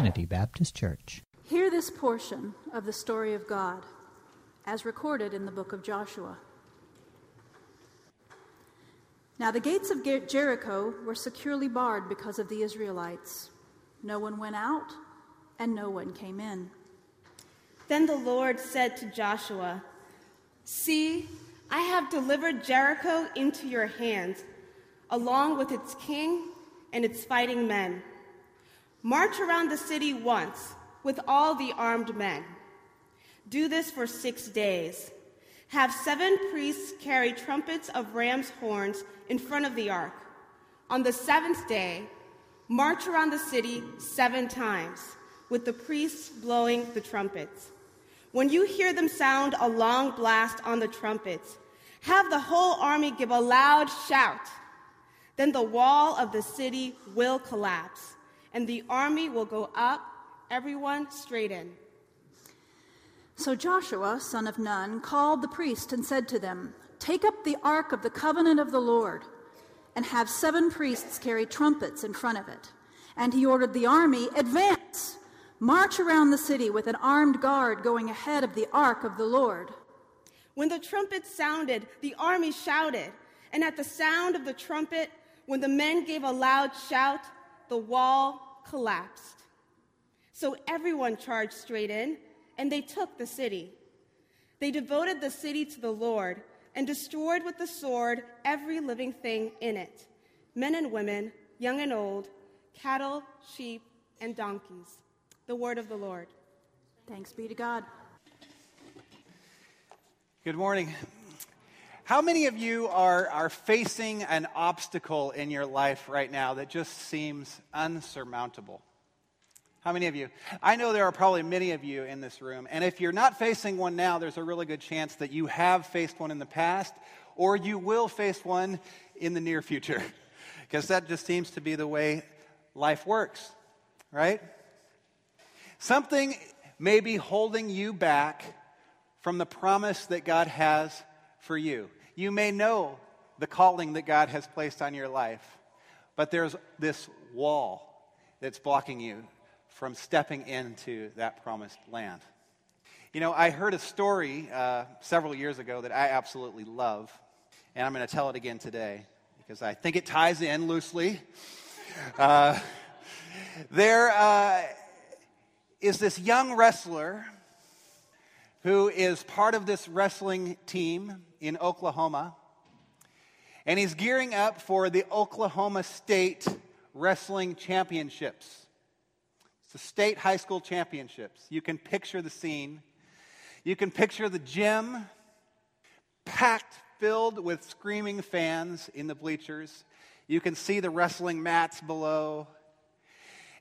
Trinity Baptist Church. Hear this portion of the story of God as recorded in the book of Joshua. Now the gates of Jericho were securely barred because of the Israelites. No one went out, and no one came in. Then the Lord said to Joshua, See, I have delivered Jericho into your hands, along with its king and its fighting men. March around the city once with all the armed men. Do this for six days. Have seven priests carry trumpets of ram's horns in front of the ark. On the seventh day, march around the city seven times, with the priests blowing the trumpets. When you hear them sound a long blast on the trumpets, have the whole army give a loud shout. Then the wall of the city will collapse, and the army will go up, everyone straight in. So Joshua, son of Nun, called the priest and said to them, Take up the ark of the covenant of the Lord and have seven priests carry trumpets in front of it. And he ordered the army, Advance! March around the city with an armed guard going ahead of the ark of the Lord. When the trumpet sounded, the army shouted. And at the sound of the trumpet, when the men gave a loud shout, the wall collapsed. So everyone charged straight in, and they took the city. They devoted the city to the Lord and destroyed with the sword every living thing in it men and women, young and old, cattle, sheep, and donkeys. The word of the Lord. Thanks be to God. Good morning. How many of you are, are facing an obstacle in your life right now that just seems unsurmountable? How many of you? I know there are probably many of you in this room. And if you're not facing one now, there's a really good chance that you have faced one in the past or you will face one in the near future. Because that just seems to be the way life works, right? Something may be holding you back from the promise that God has for you. You may know the calling that God has placed on your life, but there's this wall that's blocking you from stepping into that promised land. You know, I heard a story uh, several years ago that I absolutely love, and I'm going to tell it again today because I think it ties in loosely. Uh, there uh, is this young wrestler who is part of this wrestling team in Oklahoma, and he's gearing up for the Oklahoma State Wrestling Championships. It's the state high school championships. You can picture the scene. You can picture the gym packed, filled with screaming fans in the bleachers. You can see the wrestling mats below.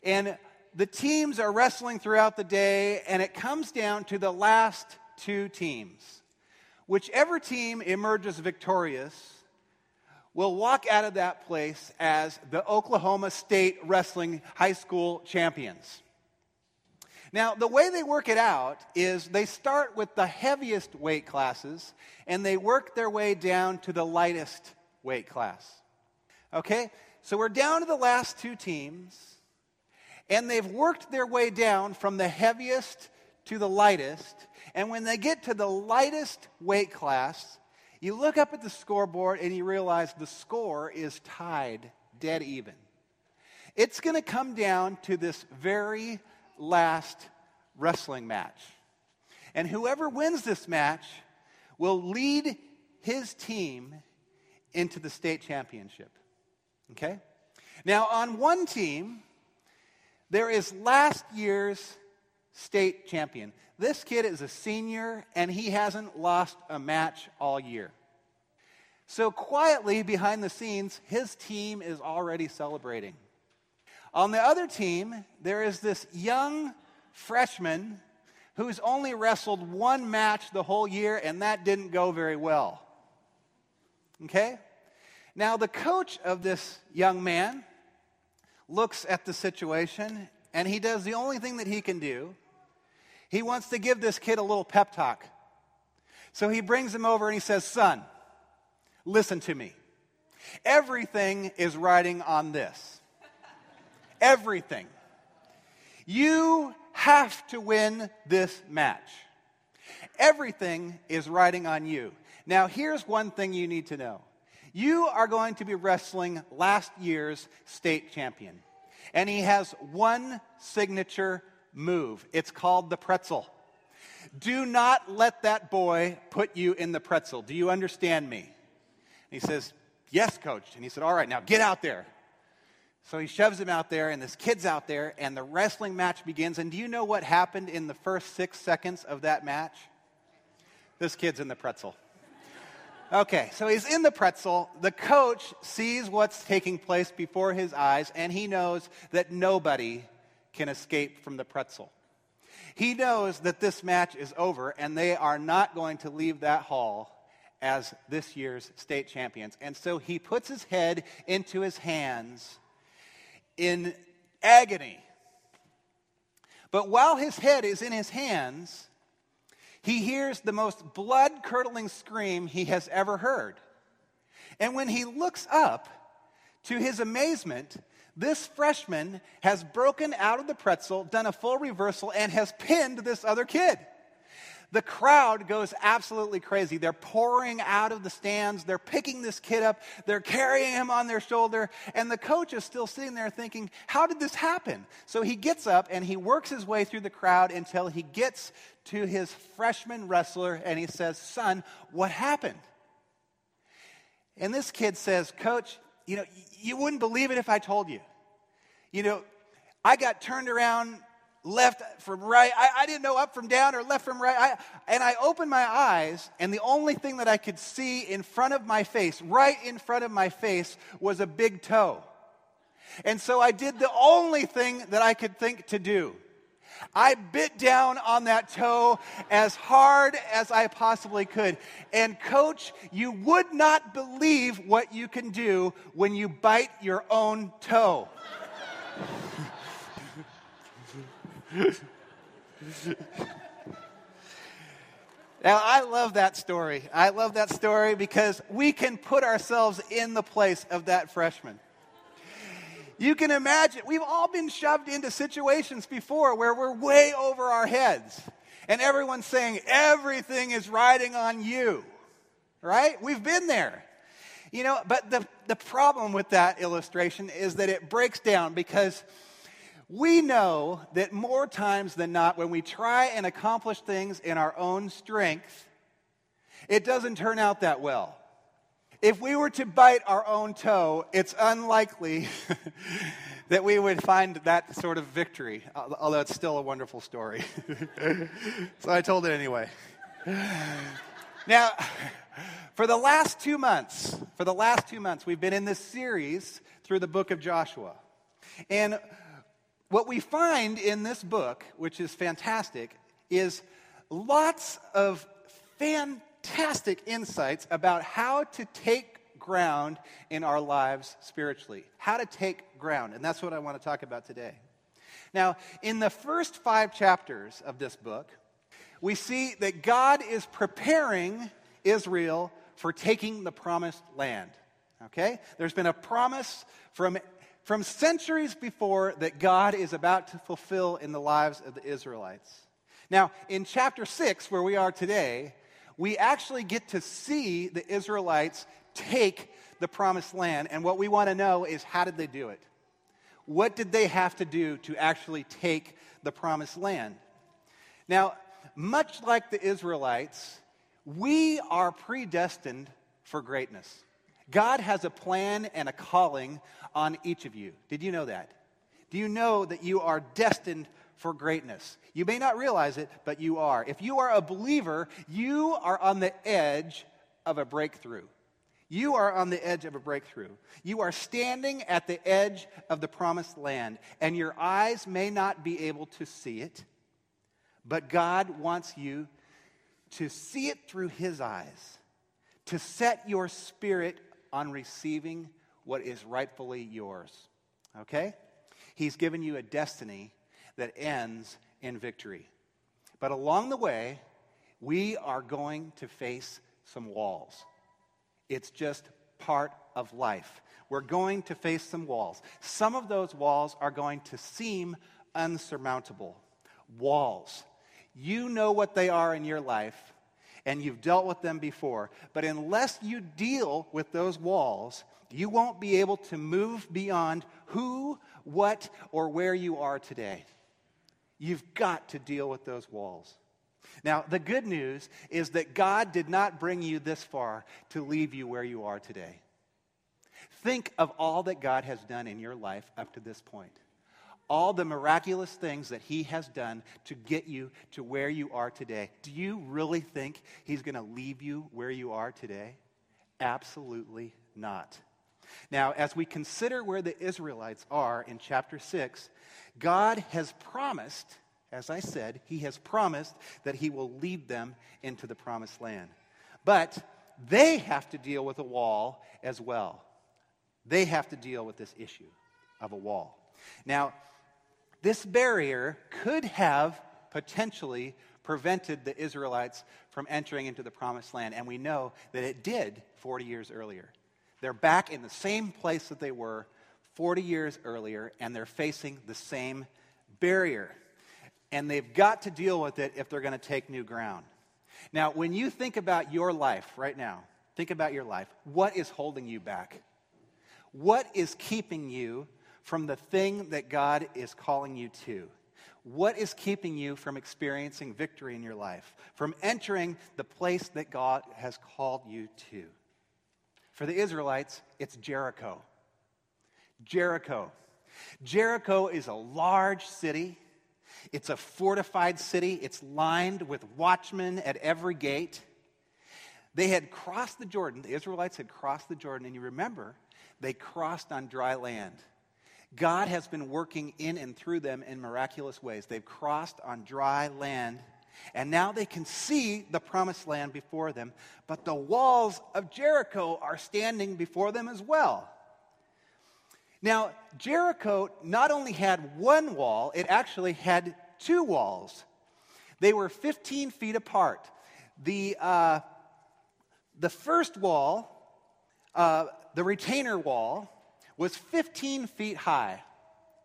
And the teams are wrestling throughout the day, and it comes down to the last two teams. Whichever team emerges victorious will walk out of that place as the Oklahoma State Wrestling High School champions. Now, the way they work it out is they start with the heaviest weight classes and they work their way down to the lightest weight class. Okay? So we're down to the last two teams, and they've worked their way down from the heaviest to the lightest. And when they get to the lightest weight class, you look up at the scoreboard and you realize the score is tied dead even. It's going to come down to this very last wrestling match. And whoever wins this match will lead his team into the state championship. Okay? Now, on one team, there is last year's state champion. This kid is a senior and he hasn't lost a match all year. So, quietly behind the scenes, his team is already celebrating. On the other team, there is this young freshman who's only wrestled one match the whole year, and that didn't go very well. Okay? Now, the coach of this young man looks at the situation, and he does the only thing that he can do. He wants to give this kid a little pep talk. So he brings him over and he says, Son, Listen to me. Everything is riding on this. Everything. You have to win this match. Everything is riding on you. Now, here's one thing you need to know you are going to be wrestling last year's state champion. And he has one signature move. It's called the pretzel. Do not let that boy put you in the pretzel. Do you understand me? And he says, Yes, coach. And he said, All right, now get out there. So he shoves him out there, and this kid's out there, and the wrestling match begins. And do you know what happened in the first six seconds of that match? This kid's in the pretzel. Okay, so he's in the pretzel. The coach sees what's taking place before his eyes, and he knows that nobody can escape from the pretzel. He knows that this match is over, and they are not going to leave that hall as this year's state champions. And so he puts his head into his hands in agony. But while his head is in his hands, he hears the most blood curdling scream he has ever heard. And when he looks up, to his amazement, this freshman has broken out of the pretzel, done a full reversal, and has pinned this other kid. The crowd goes absolutely crazy. They're pouring out of the stands. They're picking this kid up. They're carrying him on their shoulder. And the coach is still sitting there thinking, How did this happen? So he gets up and he works his way through the crowd until he gets to his freshman wrestler and he says, Son, what happened? And this kid says, Coach, you know, you wouldn't believe it if I told you. You know, I got turned around left from right. I, I, didn't know up from down or left from right. I, and I opened my eyes, and the only thing that I could see in front of my face, right in front of my face, was a big toe. And so I did the only thing that I could think to do. I bit down on that toe as hard as I possibly could. And, coach, you would not believe what you can do when you bite your own toe. Now, I love that story. I love that story because we can put ourselves in the place of that freshman. You can imagine, we've all been shoved into situations before where we're way over our heads, and everyone's saying everything is riding on you, right? We've been there. You know, but the, the problem with that illustration is that it breaks down because we know that more times than not, when we try and accomplish things in our own strength, it doesn't turn out that well. If we were to bite our own toe, it's unlikely that we would find that sort of victory, although it's still a wonderful story. so I told it anyway. Now, for the last two months, for the last two months, we've been in this series through the book of Joshua. And what we find in this book, which is fantastic, is lots of fantastic insights about how to take ground in our lives spiritually. How to take ground. And that's what I want to talk about today. Now, in the first five chapters of this book, we see that God is preparing Israel for taking the promised land. Okay? There's been a promise from from centuries before that God is about to fulfill in the lives of the Israelites. Now, in chapter 6, where we are today, we actually get to see the Israelites take the promised land. And what we want to know is how did they do it? What did they have to do to actually take the promised land? Now, much like the Israelites, we are predestined for greatness. God has a plan and a calling on each of you. Did you know that? Do you know that you are destined for greatness? You may not realize it, but you are. If you are a believer, you are on the edge of a breakthrough. You are on the edge of a breakthrough. You are standing at the edge of the promised land, and your eyes may not be able to see it, but God wants you to see it through His eyes, to set your spirit on receiving what is rightfully yours. Okay? He's given you a destiny that ends in victory. But along the way, we are going to face some walls. It's just part of life. We're going to face some walls. Some of those walls are going to seem unsurmountable walls. You know what they are in your life, and you've dealt with them before. But unless you deal with those walls, you won't be able to move beyond who, what, or where you are today. You've got to deal with those walls. Now, the good news is that God did not bring you this far to leave you where you are today. Think of all that God has done in your life up to this point. All the miraculous things that He has done to get you to where you are today. Do you really think He's going to leave you where you are today? Absolutely not. Now, as we consider where the Israelites are in chapter 6, God has promised, as I said, He has promised that He will lead them into the promised land. But they have to deal with a wall as well. They have to deal with this issue of a wall. Now, this barrier could have potentially prevented the Israelites from entering into the promised land, and we know that it did 40 years earlier. They're back in the same place that they were 40 years earlier, and they're facing the same barrier. And they've got to deal with it if they're going to take new ground. Now, when you think about your life right now, think about your life. What is holding you back? What is keeping you from the thing that God is calling you to? What is keeping you from experiencing victory in your life, from entering the place that God has called you to? For the Israelites, it's Jericho. Jericho. Jericho is a large city. It's a fortified city. It's lined with watchmen at every gate. They had crossed the Jordan. The Israelites had crossed the Jordan. And you remember, they crossed on dry land. God has been working in and through them in miraculous ways. They've crossed on dry land, and now they can see the promised land before them, but the walls of Jericho are standing before them as well. Now, Jericho not only had one wall, it actually had two walls. They were 15 feet apart. The, uh, the first wall, uh, the retainer wall, was 15 feet high.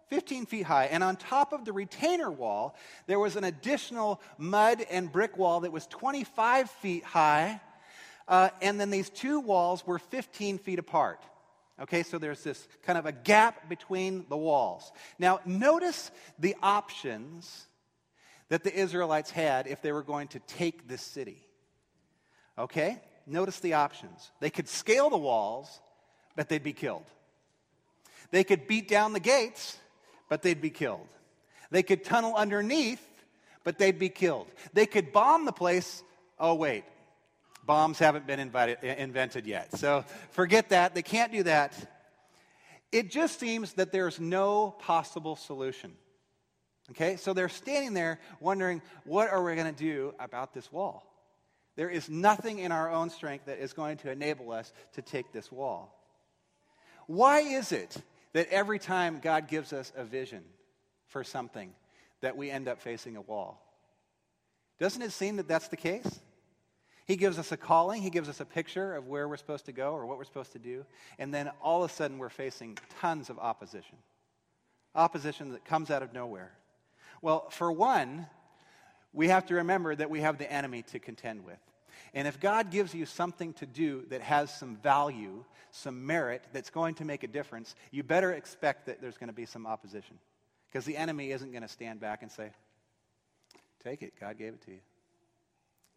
15 feet high. And on top of the retainer wall, there was an additional mud and brick wall that was 25 feet high. Uh, and then these two walls were 15 feet apart. Okay, so there's this kind of a gap between the walls. Now, notice the options that the Israelites had if they were going to take this city. Okay, notice the options. They could scale the walls, but they'd be killed. They could beat down the gates, but they'd be killed. They could tunnel underneath, but they'd be killed. They could bomb the place. Oh, wait, Bombs haven't been invited, invented yet. So forget that. They can't do that. It just seems that there's no possible solution. Okay? So they're standing there wondering, what are we going to do about this wall? There is nothing in our own strength that is going to enable us to take this wall. Why is it that every time God gives us a vision for something, that we end up facing a wall? Doesn't it seem that that's the case? He gives us a calling, He gives us a picture of where we're supposed to go or what we're supposed to do, and then all of a sudden we're facing tons of opposition. Opposition that comes out of nowhere. Well, for one, we have to remember that we have the enemy to contend with. And if God gives you something to do that has some value, some merit, that's going to make a difference, you better expect that there's going to be some opposition. Because the enemy isn't going to stand back and say, Take it, God gave it to you.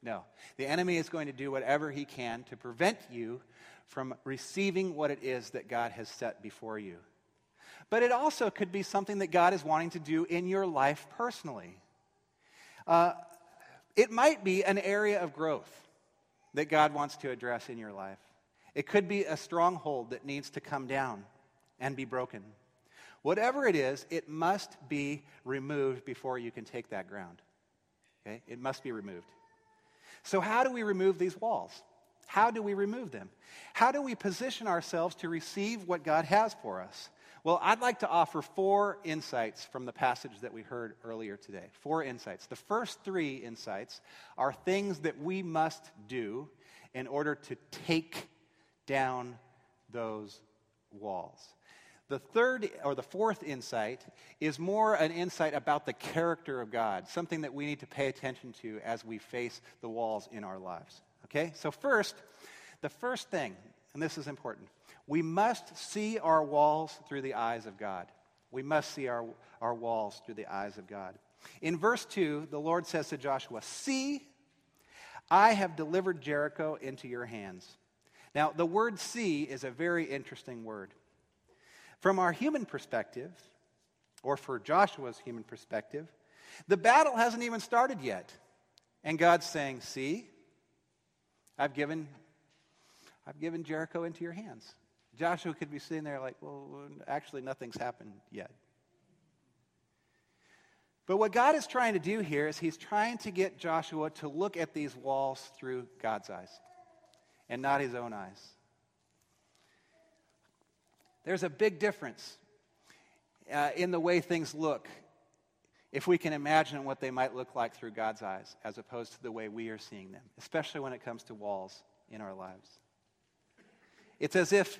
No. The enemy is going to do whatever he can to prevent you from receiving what it is that God has set before you. But it also could be something that God is wanting to do in your life personally. Uh, it might be an area of growth that God wants to address in your life. It could be a stronghold that needs to come down and be broken. Whatever it is, it must be removed before you can take that ground. Okay? It must be removed. So, how do we remove these walls? How do we remove them? How do we position ourselves to receive what God has for us? Well, I'd like to offer four insights from the passage that we heard earlier today. Four insights. The first three insights are things that we must do in order to take down those walls. The third or the fourth insight is more an insight about the character of God, something that we need to pay attention to as we face the walls in our lives. Okay? So, first, the first thing, and this is important, we must see our walls through the eyes of God. We must see our, our walls through the eyes of God. In verse 2, the Lord says to Joshua, See, I have delivered Jericho into your hands. Now, the word see is a very interesting word. From our human perspective, or for Joshua's human perspective, the battle hasn't even started yet. And God's saying, See, I've given, I've given Jericho into your hands. Joshua could be sitting there like, Well, actually, nothing's happened yet. But what God is trying to do here is he's trying to get Joshua to look at these walls through God's eyes and not his own eyes. There's a big difference uh, in the way things look if we can imagine what they might look like through God's eyes as opposed to the way we are seeing them, especially when it comes to walls in our lives. It's as if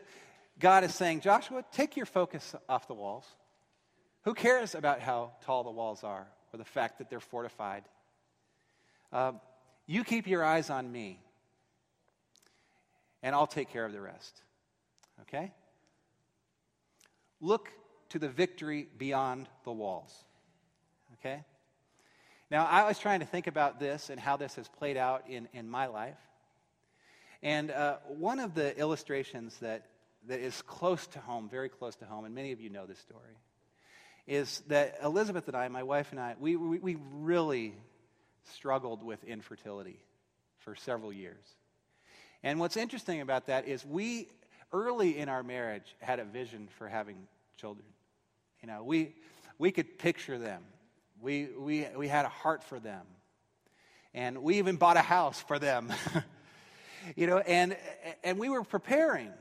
God is saying, Joshua, take your focus off the walls. Who cares about how tall the walls are or the fact that they're fortified? Um, you keep your eyes on me, and I'll take care of the rest. Okay? Look to the victory beyond the walls. Okay? Now, I was trying to think about this and how this has played out in, in my life. And uh, one of the illustrations that, that is close to home, very close to home, and many of you know this story, is that Elizabeth and I, my wife and I, we, we, we really struggled with infertility for several years. And what's interesting about that is we early in our marriage had a vision for having children. You know, we, we could picture them. We, we, we had a heart for them. And we even bought a house for them. you know, and, and we were preparing.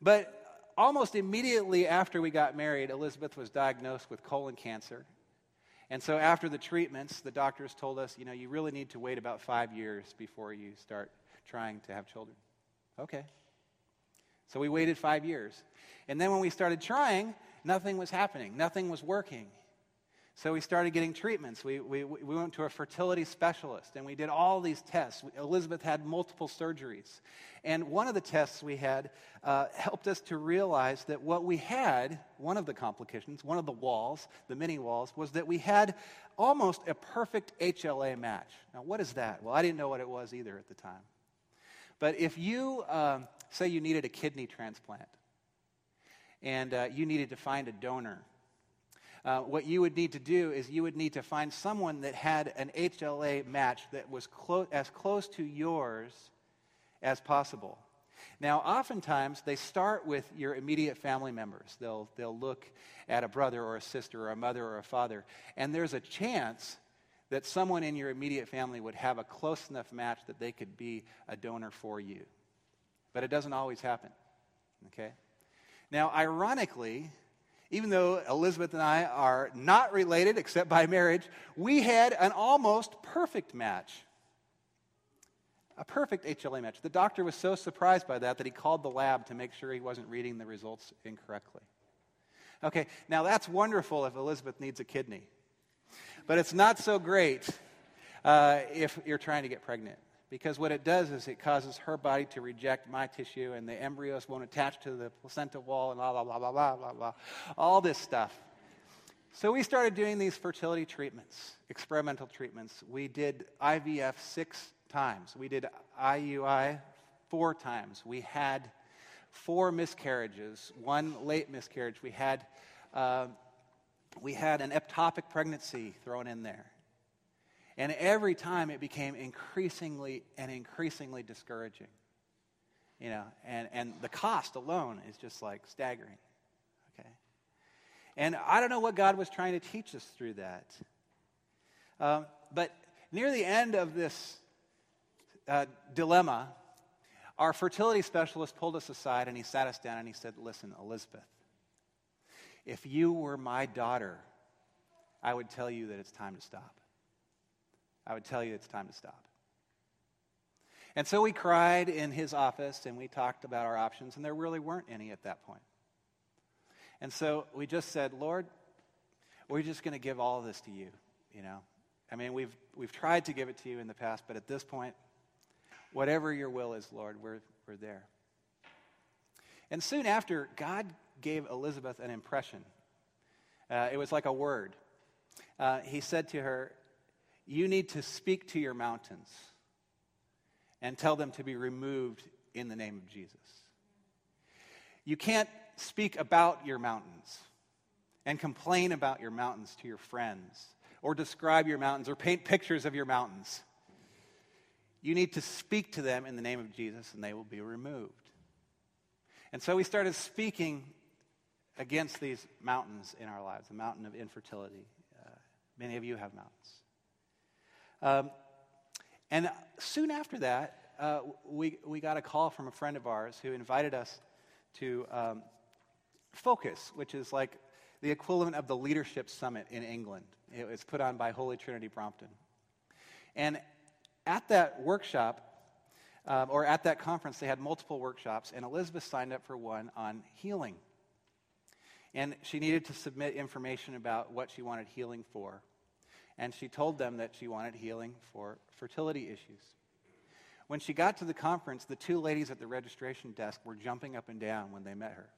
But almost immediately after we got married, Elizabeth was diagnosed with colon cancer. And so after the treatments, the doctors told us, you know, you really need to wait about five years before you start trying to have children. Okay. So we waited five years. And then when we started trying, nothing was happening, nothing was working. So we started getting treatments. We, we, we went to a fertility specialist and we did all these tests. Elizabeth had multiple surgeries. And one of the tests we had uh, helped us to realize that what we had, one of the complications, one of the walls, the mini walls, was that we had almost a perfect HLA match. Now, what is that? Well, I didn't know what it was either at the time. But if you um, say you needed a kidney transplant and uh, you needed to find a donor, uh, what you would need to do is you would need to find someone that had an HLA match that was clo- as close to yours as possible. Now, oftentimes they start with your immediate family members. They'll, they'll look at a brother or a sister or a mother or a father, and there's a chance that someone in your immediate family would have a close enough match that they could be a donor for you. But it doesn't always happen. Okay? Now, ironically, even though Elizabeth and I are not related except by marriage, we had an almost perfect match. A perfect HLA match. The doctor was so surprised by that that he called the lab to make sure he wasn't reading the results incorrectly. Okay, now that's wonderful if Elizabeth needs a kidney. But it's not so great uh, if you're trying to get pregnant. Because what it does is it causes her body to reject my tissue, and the embryos won't attach to the placenta wall, and blah, blah, blah, blah, blah, blah, blah. All this stuff. So we started doing these fertility treatments, experimental treatments. We did IVF six times, we did IUI four times. We had four miscarriages, one late miscarriage. We had. Uh, we had an ectopic pregnancy thrown in there. And every time it became increasingly and increasingly discouraging. You know, and, and the cost alone is just like staggering. Okay? And I don't know what God was trying to teach us through that. Um, but near the end of this uh, dilemma, our fertility specialist pulled us aside and he sat us down and he said, Listen, Elizabeth, if you were my daughter, I would tell you that it's time to stop. I would tell you it's time to stop. And so we cried in his office and we talked about our options, and there really weren't any at that point. And so we just said, Lord, we're just going to give all of this to you, you know. I mean, we've, we've tried to give it to you in the past, but at this point, whatever your will is, Lord, we're, we're there. And soon after, God gave Elizabeth an impression. Uh, it was like a word. Uh, he said to her, You need to speak to your mountains and tell them to be removed in the name of Jesus. You can't speak about your mountains and complain about your mountains to your friends or describe your mountains or paint pictures of your mountains. You need to speak to them in the name of Jesus and they will be removed. And so we started speaking against these mountains in our lives the mountain of infertility. Uh, many of you have mountains. Um, and soon after that, uh, we, we got a call from a friend of ours who invited us to um, Focus, which is like the equivalent of the Leadership Summit in England. It was put on by Holy Trinity Brompton. And at that workshop, um, or at that conference, they had multiple workshops, and Elizabeth signed up for one on healing. And she needed to submit information about what she wanted healing for. And she told them that she wanted healing for fertility issues. When she got to the conference, the two ladies at the registration desk were jumping up and down when they met her.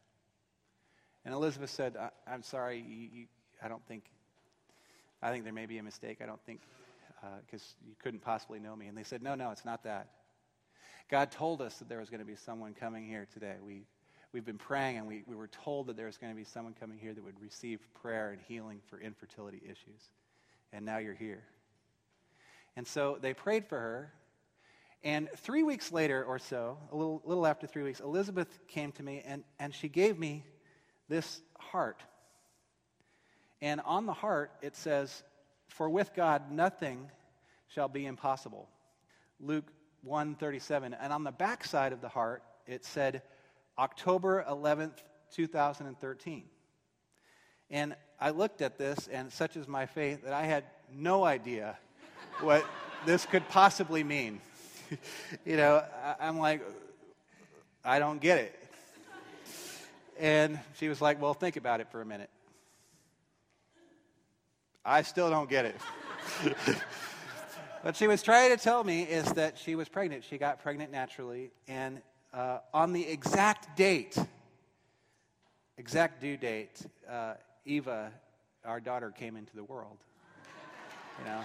And Elizabeth said, I, am sorry, you, you, I don't think, I think there may be a mistake. I don't think, because uh, you couldn't possibly know me. And they said, No, no, it's not that. God told us that there was going to be someone coming here today. We, we've been praying and we, we were told that there was going to be someone coming here that would receive prayer and healing for infertility issues. And now you're here. And so they prayed for her. And three weeks later or so, a little, little after three weeks, Elizabeth came to me and, and she gave me this heart. And on the heart, it says, For with God nothing shall be impossible. Luke 137. And on the back side of the heart, it said, October 11th, 2013. And I looked at this, and such is my faith that I had no idea what this could possibly mean. you know, I, I'm like, I don't get it. And she was like, Well, think about it for a minute. I still don't get it. what she was trying to tell me is that she was pregnant. She got pregnant naturally. And uh, on the exact date, exact due date, uh, Eva, our daughter, came into the world. You know?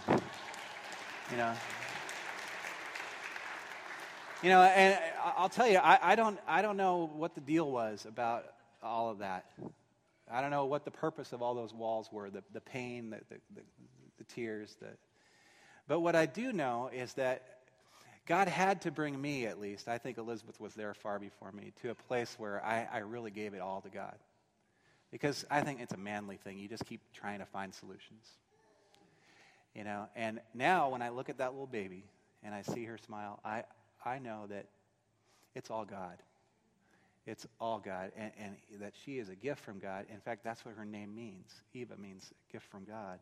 You know? You know, and I'll tell you, I, I, don't, I don't know what the deal was about all of that. I don't know what the purpose of all those walls were the, the pain, the, the, the, the tears. The... But what I do know is that God had to bring me, at least, I think Elizabeth was there far before me, to a place where I, I really gave it all to God. Because I think it's a manly thing. You just keep trying to find solutions. You know, and now when I look at that little baby and I see her smile, I, I know that it's all God. It's all God, and, and that she is a gift from God. In fact, that's what her name means. Eva means gift from God.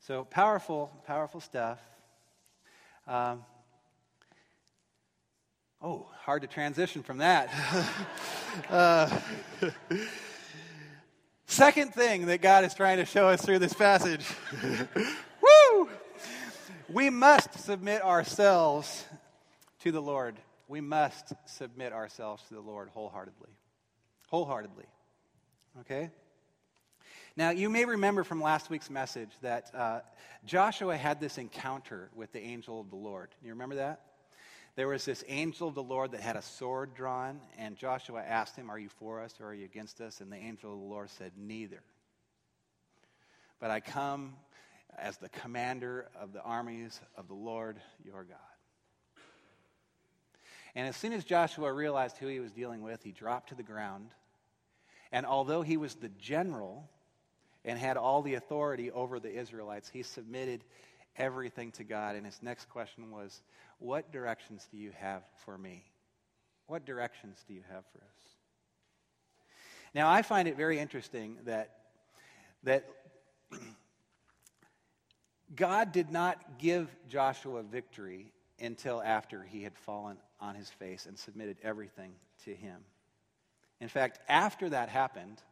So powerful, powerful stuff. Um, oh, hard to transition from that. uh, second thing that God is trying to show us through this passage. Woo! We must submit ourselves to the Lord we must submit ourselves to the Lord wholeheartedly. Wholeheartedly. Okay? Now, you may remember from last week's message that uh, Joshua had this encounter with the angel of the Lord. You remember that? There was this angel of the Lord that had a sword drawn, and Joshua asked him, Are you for us or are you against us? And the angel of the Lord said, Neither. But I come as the commander of the armies of the Lord your God. And as soon as Joshua realized who he was dealing with, he dropped to the ground. And although he was the general and had all the authority over the Israelites, he submitted everything to God. And his next question was, What directions do you have for me? What directions do you have for us? Now, I find it very interesting that, that God did not give Joshua victory until after he had fallen on his face and submitted everything to him. In fact, after that happened,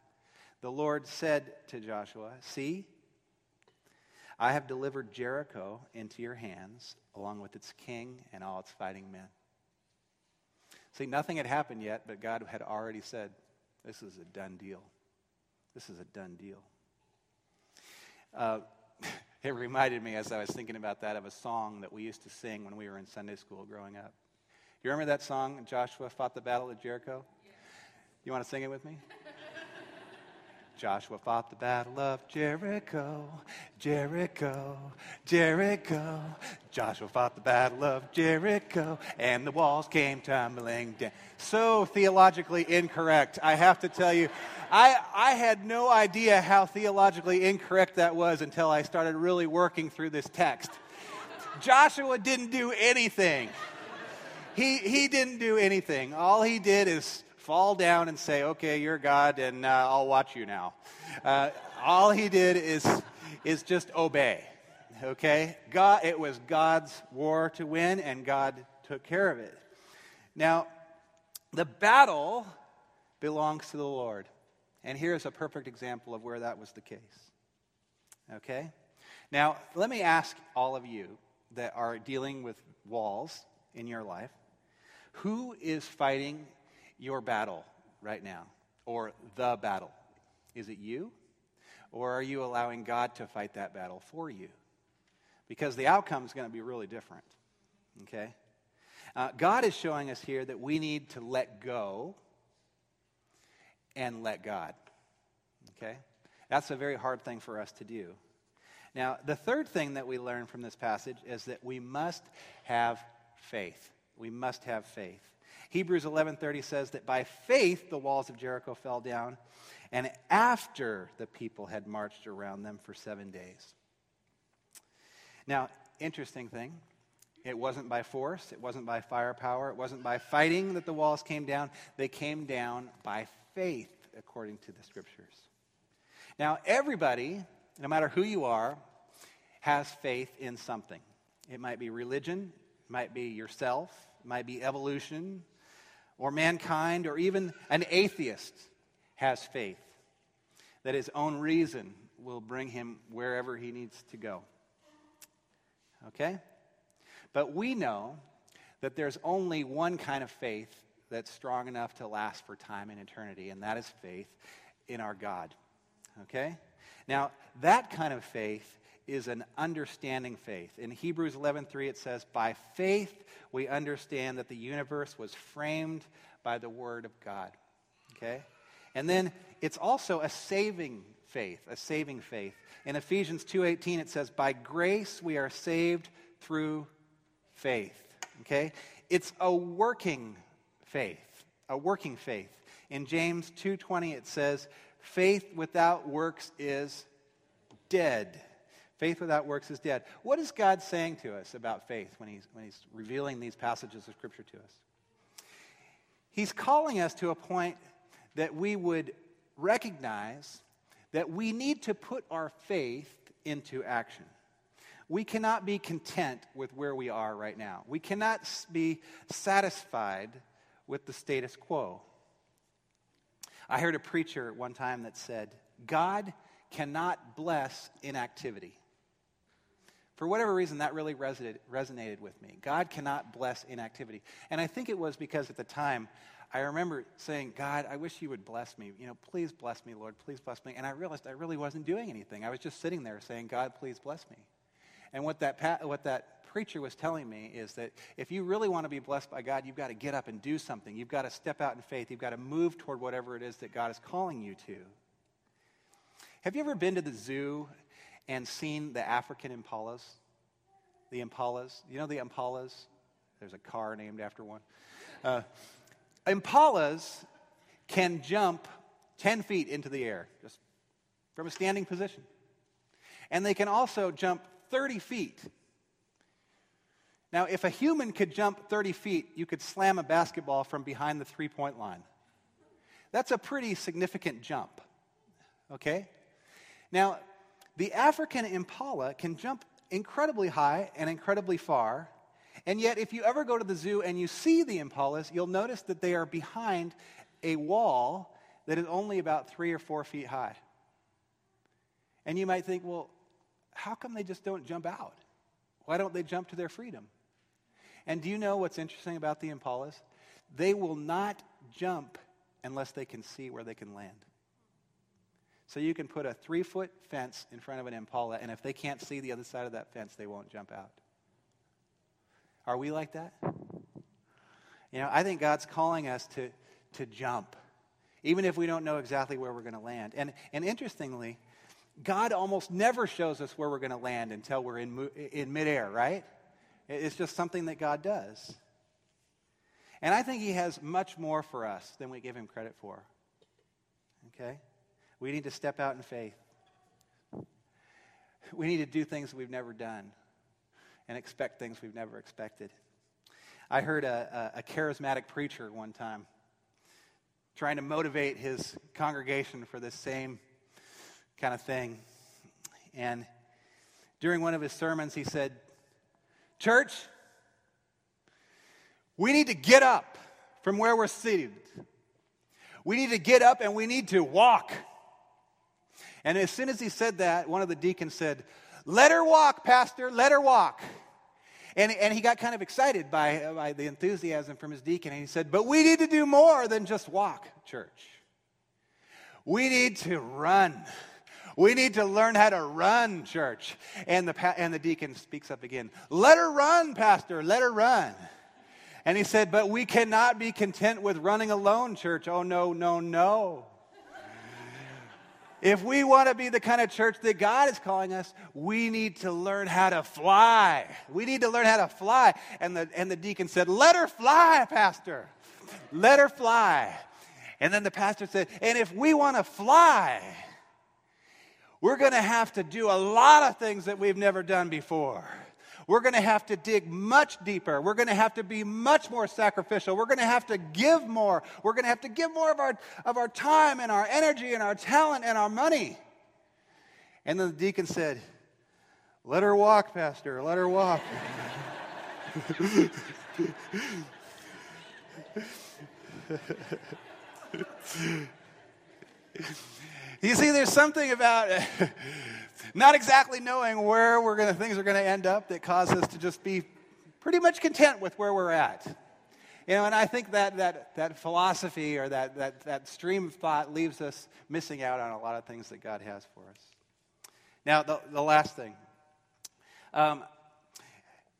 the Lord said to Joshua, See, I have delivered Jericho into your hands, along with its king and all its fighting men. See, nothing had happened yet, but God had already said, This is a done deal. This is a done deal. Uh, it reminded me, as I was thinking about that, of a song that we used to sing when we were in Sunday school growing up. You remember that song, Joshua fought the battle of Jericho? You want to sing it with me? Joshua fought the battle of Jericho, Jericho, Jericho. Joshua fought the battle of Jericho, and the walls came tumbling down. So theologically incorrect, I have to tell you. I, I had no idea how theologically incorrect that was until I started really working through this text. Joshua didn't do anything. He, he didn't do anything. All he did is fall down and say, okay, you're God, and uh, I'll watch you now. Uh, all he did is, is just obey. Okay? God, it was God's war to win, and God took care of it. Now, the battle belongs to the Lord. And here's a perfect example of where that was the case. Okay? Now, let me ask all of you that are dealing with walls in your life who is fighting your battle right now or the battle? Is it you? Or are you allowing God to fight that battle for you? Because the outcome is going to be really different. Okay? Uh, God is showing us here that we need to let go and let God. Okay? That's a very hard thing for us to do. Now, the third thing that we learn from this passage is that we must have faith. We must have faith. Hebrews 11:30 says that by faith the walls of Jericho fell down and after the people had marched around them for 7 days. Now, interesting thing, it wasn't by force, it wasn't by firepower, it wasn't by fighting that the walls came down. They came down by faith according to the scriptures. Now, everybody, no matter who you are, has faith in something. It might be religion, it might be yourself, it might be evolution, or mankind or even an atheist has faith that his own reason will bring him wherever he needs to go. Okay? But we know that there's only one kind of faith that's strong enough to last for time and eternity, and that is faith in our God. Okay? Now, that kind of faith is an understanding faith. In Hebrews 11:3 it says, "By faith we understand that the universe was framed by the word of God." Okay? And then it's also a saving faith, a saving faith. In Ephesians 2:18 it says, "By grace we are saved through faith." Okay? It's a working faith, a working faith. In James 2:20 it says, "Faith without works is dead." Faith without works is dead. What is God saying to us about faith when he's, when he's revealing these passages of Scripture to us? He's calling us to a point that we would recognize that we need to put our faith into action. We cannot be content with where we are right now. We cannot be satisfied with the status quo. I heard a preacher one time that said, God cannot bless inactivity. For whatever reason, that really resonated, with me. God cannot bless inactivity. And I think it was because at the time, I remember saying, God, I wish you would bless me. You know, please bless me, Lord. Please bless me. And I realized I really wasn't doing anything. I was just sitting there saying, God, please bless me. And what that, what that preacher was telling me is that if you really want to be blessed by God, you've got to get up and do something. You've got to step out in faith. You've got to move toward whatever it is that God is calling you to. Have you ever been to the zoo and seen the African impalas? The impalas. You know the impalas? There's a car named after one. Uh, impalas can jump 10 feet into the air, just from a standing position. And they can also jump 30 feet. Now, if a human could jump 30 feet, you could slam a basketball from behind the three point line. That's a pretty significant jump. Okay? Now, the African impala can jump incredibly high and incredibly far. And yet, if you ever go to the zoo and you see the impalas, you'll notice that they are behind a wall that is only about three or four feet high. And you might think, well, how come they just don't jump out? Why don't they jump to their freedom? And do you know what's interesting about the impalas? They will not jump unless they can see where they can land. So you can put a three foot fence in front of an impala, and if they can't see the other side of that fence, they won't jump out. Are we like that? You know, I think God's calling us to, to jump, even if we don't know exactly where we're going to land. And, and interestingly, God almost never shows us where we're going to land until we're in, in midair, right? It's just something that God does. And I think He has much more for us than we give Him credit for. Okay? We need to step out in faith. We need to do things we've never done and expect things we've never expected. I heard a, a, a charismatic preacher one time trying to motivate his congregation for this same kind of thing. And during one of his sermons, he said, Church, we need to get up from where we're seated. We need to get up and we need to walk. And as soon as he said that, one of the deacons said, Let her walk, Pastor, let her walk. And, and he got kind of excited by, by the enthusiasm from his deacon. And he said, But we need to do more than just walk, church. We need to run. We need to learn how to run, church. And the, and the deacon speaks up again. Let her run, Pastor. Let her run. And he said, But we cannot be content with running alone, church. Oh, no, no, no. If we want to be the kind of church that God is calling us, we need to learn how to fly. We need to learn how to fly. And the, and the deacon said, Let her fly, Pastor. Let her fly. And then the pastor said, And if we want to fly, we're going to have to do a lot of things that we've never done before. We're going to have to dig much deeper. We're going to have to be much more sacrificial. We're going to have to give more. We're going to have to give more of our, of our time and our energy and our talent and our money. And then the deacon said, Let her walk, Pastor. Let her walk. You see, there's something about not exactly knowing where we're gonna, things are going to end up that causes us to just be pretty much content with where we're at. You know, and I think that, that, that philosophy or that, that, that stream of thought leaves us missing out on a lot of things that God has for us. Now, the, the last thing. Um,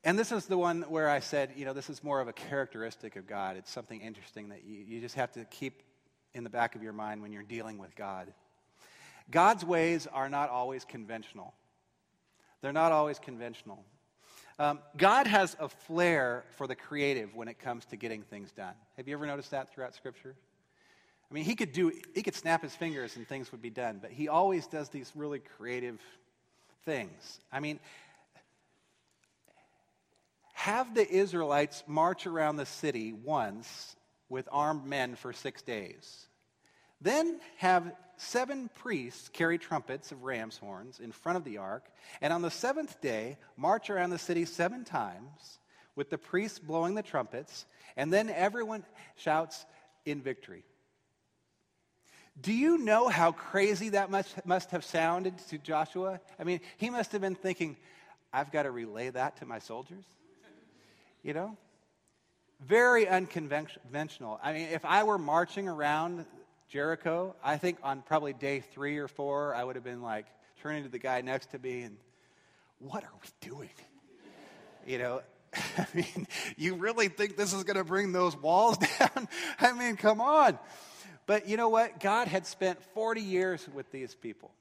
and this is the one where I said, you know, this is more of a characteristic of God. It's something interesting that you, you just have to keep in the back of your mind when you're dealing with God. God's ways are not always conventional. They're not always conventional. Um, God has a flair for the creative when it comes to getting things done. Have you ever noticed that throughout Scripture? I mean, he could do, he could snap his fingers and things would be done, but he always does these really creative things. I mean, have the Israelites march around the city once with armed men for six days. Then have seven priests carry trumpets of ram's horns in front of the ark, and on the seventh day, march around the city seven times with the priests blowing the trumpets, and then everyone shouts in victory. Do you know how crazy that must, must have sounded to Joshua? I mean, he must have been thinking, I've got to relay that to my soldiers. You know? Very unconventional. I mean, if I were marching around Jericho, I think on probably day three or four, I would have been like turning to the guy next to me and, what are we doing? You know, I mean, you really think this is going to bring those walls down? I mean, come on. But you know what? God had spent 40 years with these people,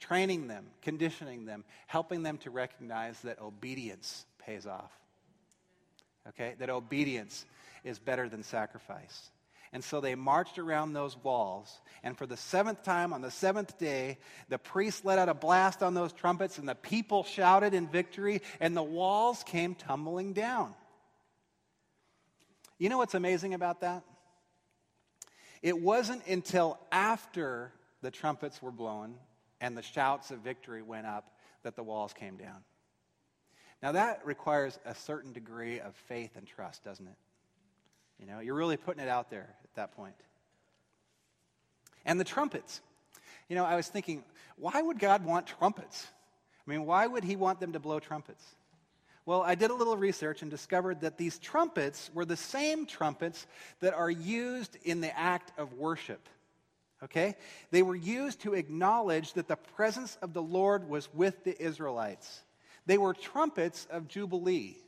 training them, conditioning them, helping them to recognize that obedience pays off. Okay? That obedience is better than sacrifice. And so they marched around those walls. And for the seventh time, on the seventh day, the priests let out a blast on those trumpets, and the people shouted in victory, and the walls came tumbling down. You know what's amazing about that? It wasn't until after the trumpets were blown and the shouts of victory went up that the walls came down. Now, that requires a certain degree of faith and trust, doesn't it? You know, you're really putting it out there at that point. And the trumpets. You know, I was thinking, why would God want trumpets? I mean, why would He want them to blow trumpets? Well, I did a little research and discovered that these trumpets were the same trumpets that are used in the act of worship. Okay? They were used to acknowledge that the presence of the Lord was with the Israelites. They were trumpets of Jubilee.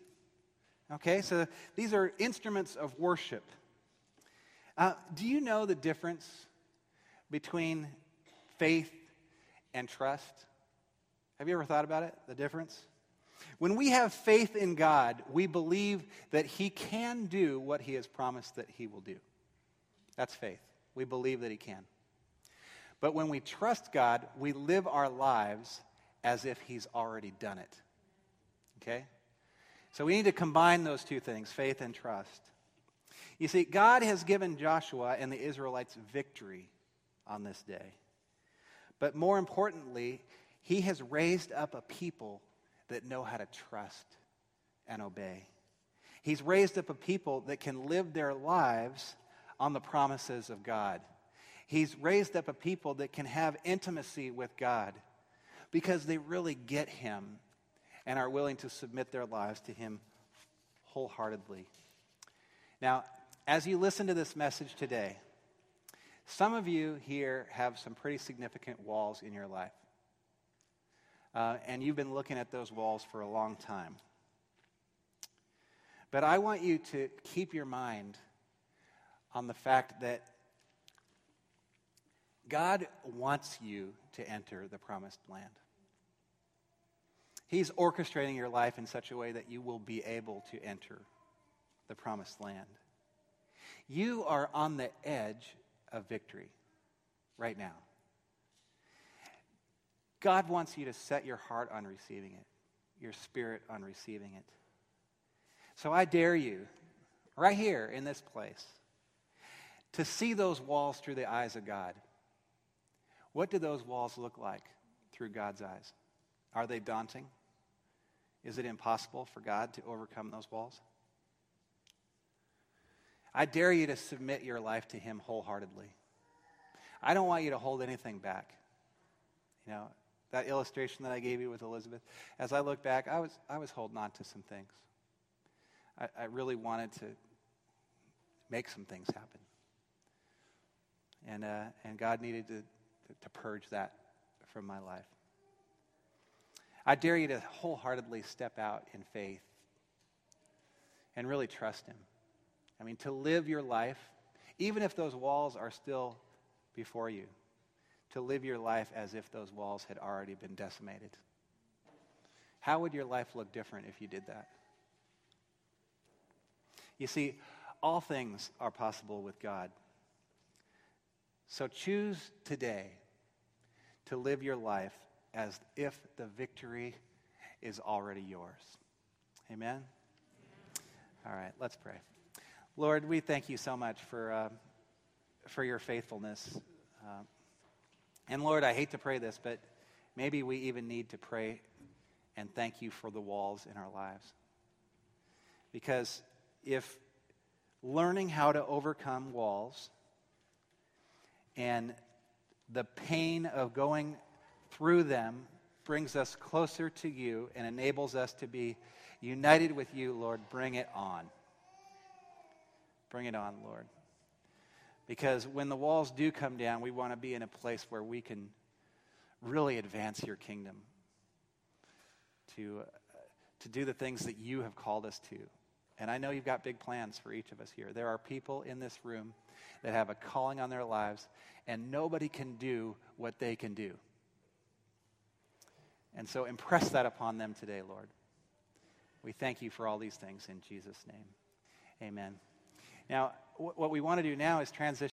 Okay? So these are instruments of worship. Uh, do you know the difference between faith and trust? Have you ever thought about it? The difference? When we have faith in God, we believe that He can do what He has promised that He will do. That's faith. We believe that He can. But when we trust God, we live our lives as if He's already done it. Okay? So we need to combine those two things faith and trust. You see, God has given Joshua and the Israelites victory on this day. But more importantly, He has raised up a people that know how to trust and obey. He's raised up a people that can live their lives on the promises of God. He's raised up a people that can have intimacy with God because they really get Him and are willing to submit their lives to Him wholeheartedly. Now, as you listen to this message today, some of you here have some pretty significant walls in your life. Uh, and you've been looking at those walls for a long time. But I want you to keep your mind on the fact that God wants you to enter the promised land. He's orchestrating your life in such a way that you will be able to enter the promised land. You are on the edge of victory right now. God wants you to set your heart on receiving it, your spirit on receiving it. So I dare you, right here in this place, to see those walls through the eyes of God. What do those walls look like through God's eyes? Are they daunting? Is it impossible for God to overcome those walls? I dare you to submit your life to Him wholeheartedly. I don't want you to hold anything back. You know, that illustration that I gave you with Elizabeth, as I look back, I was, I was holding on to some things. I, I really wanted to make some things happen. And, uh, and God needed to, to purge that from my life. I dare you to wholeheartedly step out in faith and really trust Him. I mean, to live your life, even if those walls are still before you to live your life as if those walls had already been decimated. How would your life look different if you did that? You see, all things are possible with God. So choose today to live your life as if the victory is already yours. Amen? All right, let's pray. Lord, we thank you so much for, uh, for your faithfulness. Uh, and Lord, I hate to pray this, but maybe we even need to pray and thank you for the walls in our lives. Because if learning how to overcome walls and the pain of going through them brings us closer to you and enables us to be united with you, Lord, bring it on. Bring it on, Lord. Because when the walls do come down, we want to be in a place where we can really advance your kingdom, to, uh, to do the things that you have called us to. And I know you've got big plans for each of us here. There are people in this room that have a calling on their lives, and nobody can do what they can do. And so impress that upon them today, Lord. We thank you for all these things in Jesus' name. Amen. Now, what we want to do now is transition.